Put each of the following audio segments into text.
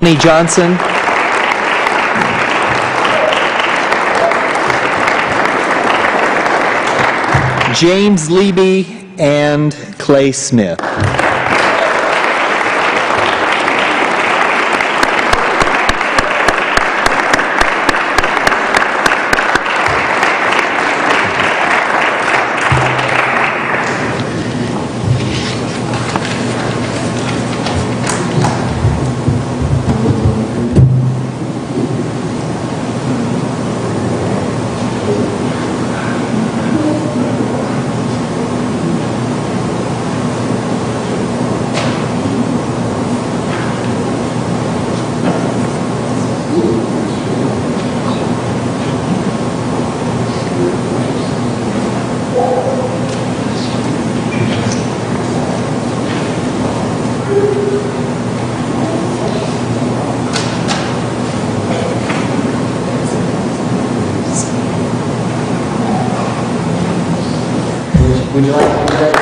Anthony Johnson. James Leby and Clay Smith. Would you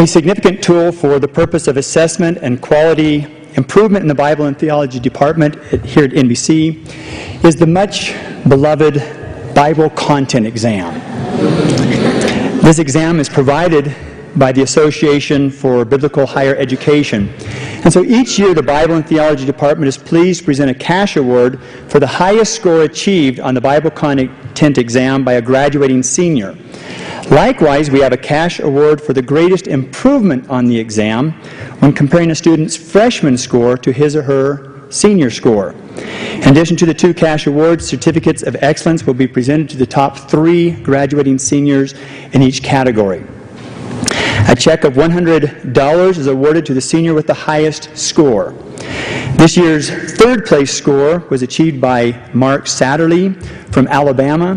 A significant tool for the purpose of assessment and quality improvement in the Bible and Theology Department here at NBC is the much beloved Bible Content Exam. This exam is provided by the Association for Biblical Higher Education. And so each year, the Bible and Theology Department is pleased to present a cash award for the highest score achieved on the Bible Content Exam by a graduating senior. Likewise, we have a cash award for the greatest improvement on the exam when comparing a student's freshman score to his or her senior score. In addition to the two cash awards, certificates of excellence will be presented to the top three graduating seniors in each category. A check of $100 is awarded to the senior with the highest score. This year's third place score was achieved by Mark Satterley from Alabama,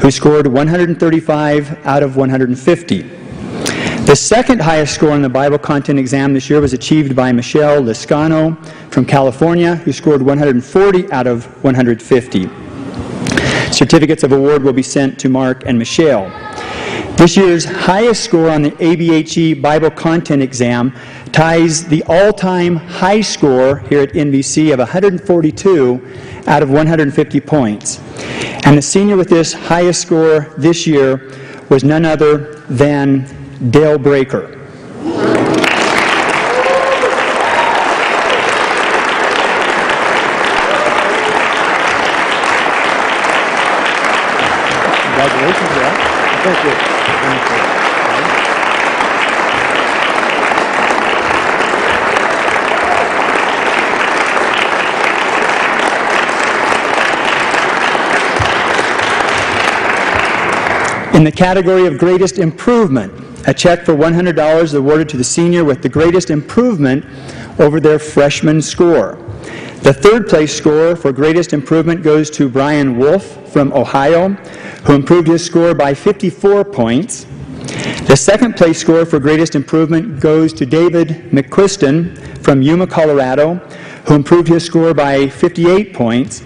who scored 135 out of 150. The second highest score on the Bible content exam this year was achieved by Michelle Liscano from California, who scored 140 out of 150. Certificates of award will be sent to Mark and Michelle. This year's highest score on the ABHE Bible content exam ties the all time high score here at NBC of 142 out of 150 points. And the senior with this highest score this year was none other than Dale Breaker. Congratulations, Dale. Thank you. In the category of greatest improvement, a check for $100 is awarded to the senior with the greatest improvement over their freshman score. The third place score for greatest improvement goes to Brian Wolf from Ohio, who improved his score by 54 points. The second place score for greatest improvement goes to David McQuiston from Yuma, Colorado, who improved his score by 58 points.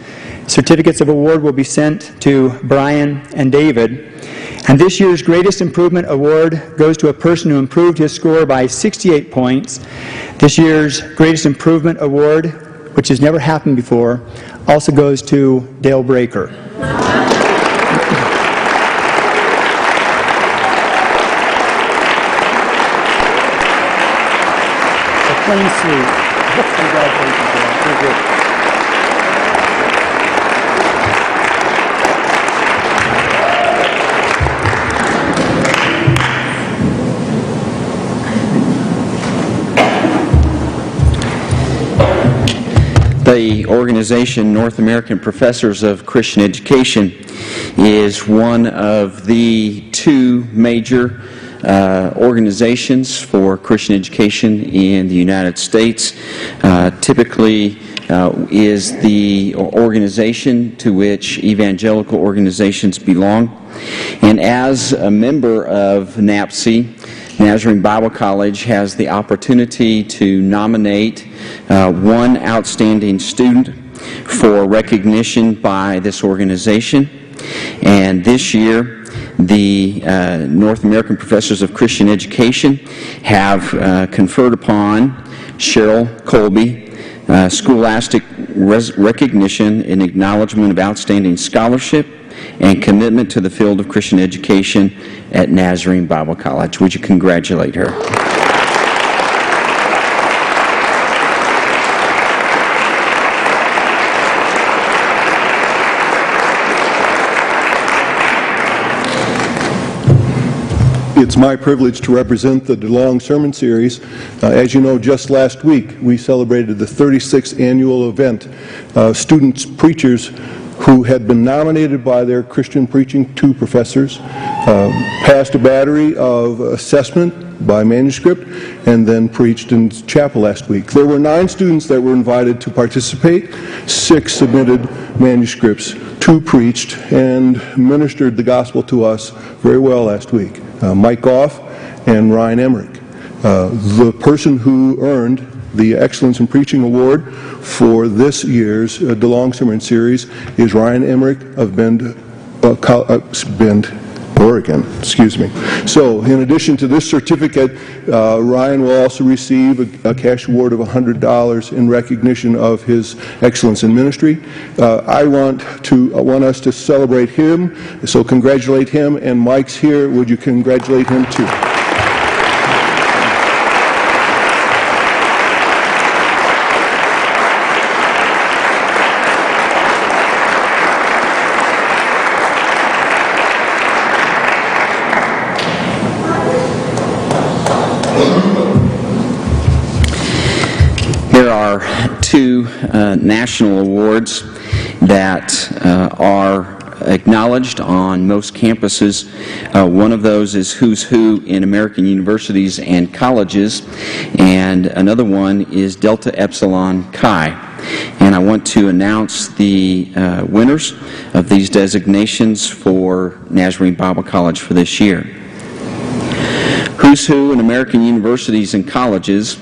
Certificates of award will be sent to Brian and David. And this year's Greatest Improvement Award goes to a person who improved his score by 68 points. This year's Greatest Improvement Award, which has never happened before, also goes to Dale Breaker. A clean sweep. Congratulations, Dale. Thank you. The organization North American Professors of Christian Education is one of the two major uh, organizations for Christian education in the United States. Uh, typically, uh, is the organization to which evangelical organizations belong. And as a member of NAPCE, Nazarene Bible College has the opportunity to nominate uh, one outstanding student for recognition by this organization. And this year, the uh, North American Professors of Christian Education have uh, conferred upon Cheryl Colby uh, scholastic res- recognition in acknowledgement of outstanding scholarship and commitment to the field of Christian education at Nazarene Bible College. Would you congratulate her? It's my privilege to represent the DeLong Sermon Series. Uh, as you know, just last week we celebrated the 36th annual event. Uh, students, preachers who had been nominated by their Christian Preaching 2 professors uh, passed a battery of assessment by manuscript and then preached in chapel last week. There were nine students that were invited to participate, six submitted manuscripts, two preached, and ministered the gospel to us very well last week uh, Mike Goff and Ryan Emmerich. Uh, the person who earned the Excellence in Preaching Award for this year's uh, DeLong Sermon Series is Ryan Emmerich of Bend, uh, uh, Bend, Oregon. Excuse me. So, in addition to this certificate, uh, Ryan will also receive a, a, cash award of $100 in recognition of his excellence in ministry. Uh, I want to I want us to celebrate him. So, congratulate him. And Mike's here. Would you congratulate him too? two uh, national awards that uh, are acknowledged on most campuses. Uh, one of those is Who's Who in American Universities and Colleges, and another one is Delta Epsilon Chi. And I want to announce the uh, winners of these designations for Nazarene Bible College for this year. Who's Who in American Universities and Colleges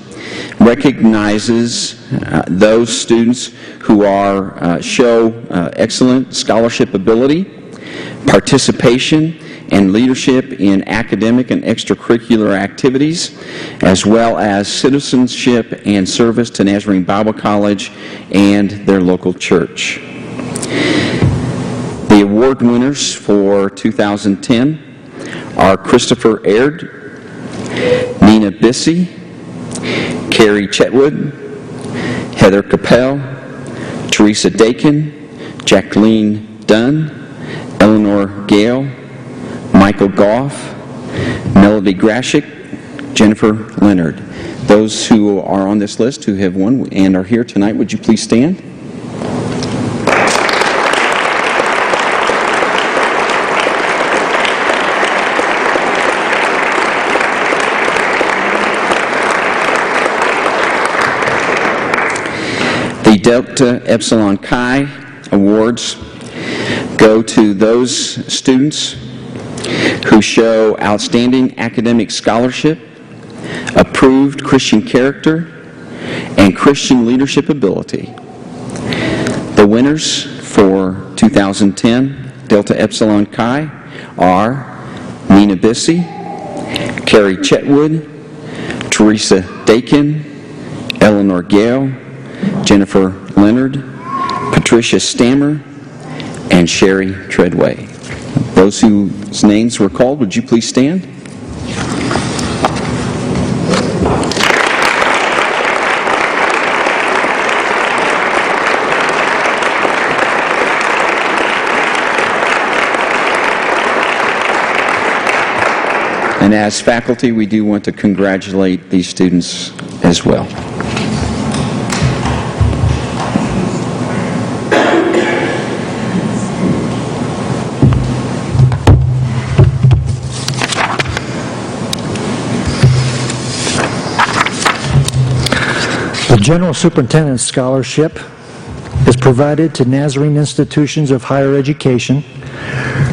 recognizes uh, those students who are uh, show uh, excellent scholarship ability, participation, and leadership in academic and extracurricular activities, as well as citizenship and service to Nazarene Bible College and their local church. The award winners for 2010 are Christopher Aird, Nina Bissey, Carrie Chetwood, Heather Capel, Teresa Dakin, Jacqueline Dunn, Eleanor Gale, Michael Goff, Melody Grashik, Jennifer Leonard. Those who are on this list who have won and are here tonight, would you please stand? Delta Epsilon Chi awards go to those students who show outstanding academic scholarship, approved Christian character, and Christian leadership ability. The winners for 2010 Delta Epsilon Chi are Nina Bissey, Carrie Chetwood, Teresa Dakin, Eleanor Gale, Jennifer Leonard, Patricia Stammer, and Sherry Treadway. Those whose names were called, would you please stand? And as faculty, we do want to congratulate these students as well. General Superintendent Scholarship is provided to Nazarene institutions of higher education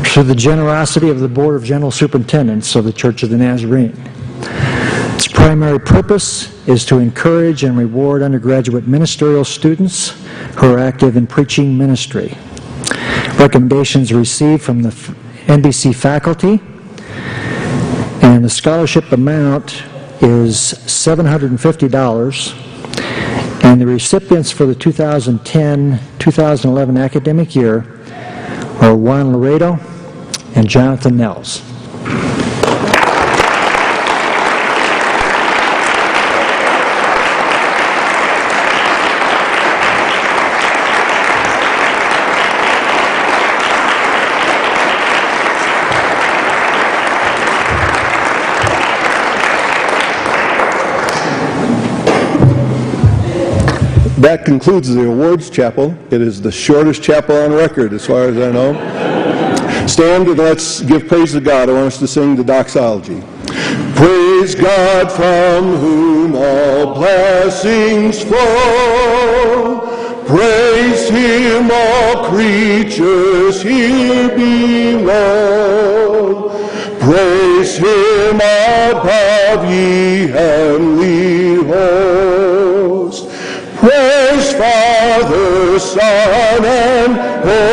through the generosity of the Board of General Superintendents of the Church of the Nazarene. Its primary purpose is to encourage and reward undergraduate ministerial students who are active in preaching ministry. Recommendations received from the NBC faculty, and the scholarship amount is $750 and the recipients for the 2010-2011 academic year are Juan Laredo and Jonathan Nels. That concludes the awards chapel. It is the shortest chapel on record, as far as I know. Stand and let's give praise to God. I want us to sing the doxology. Praise God from whom all blessings flow. Praise Him, all creatures here below. Praise Him above ye heavenly Oh.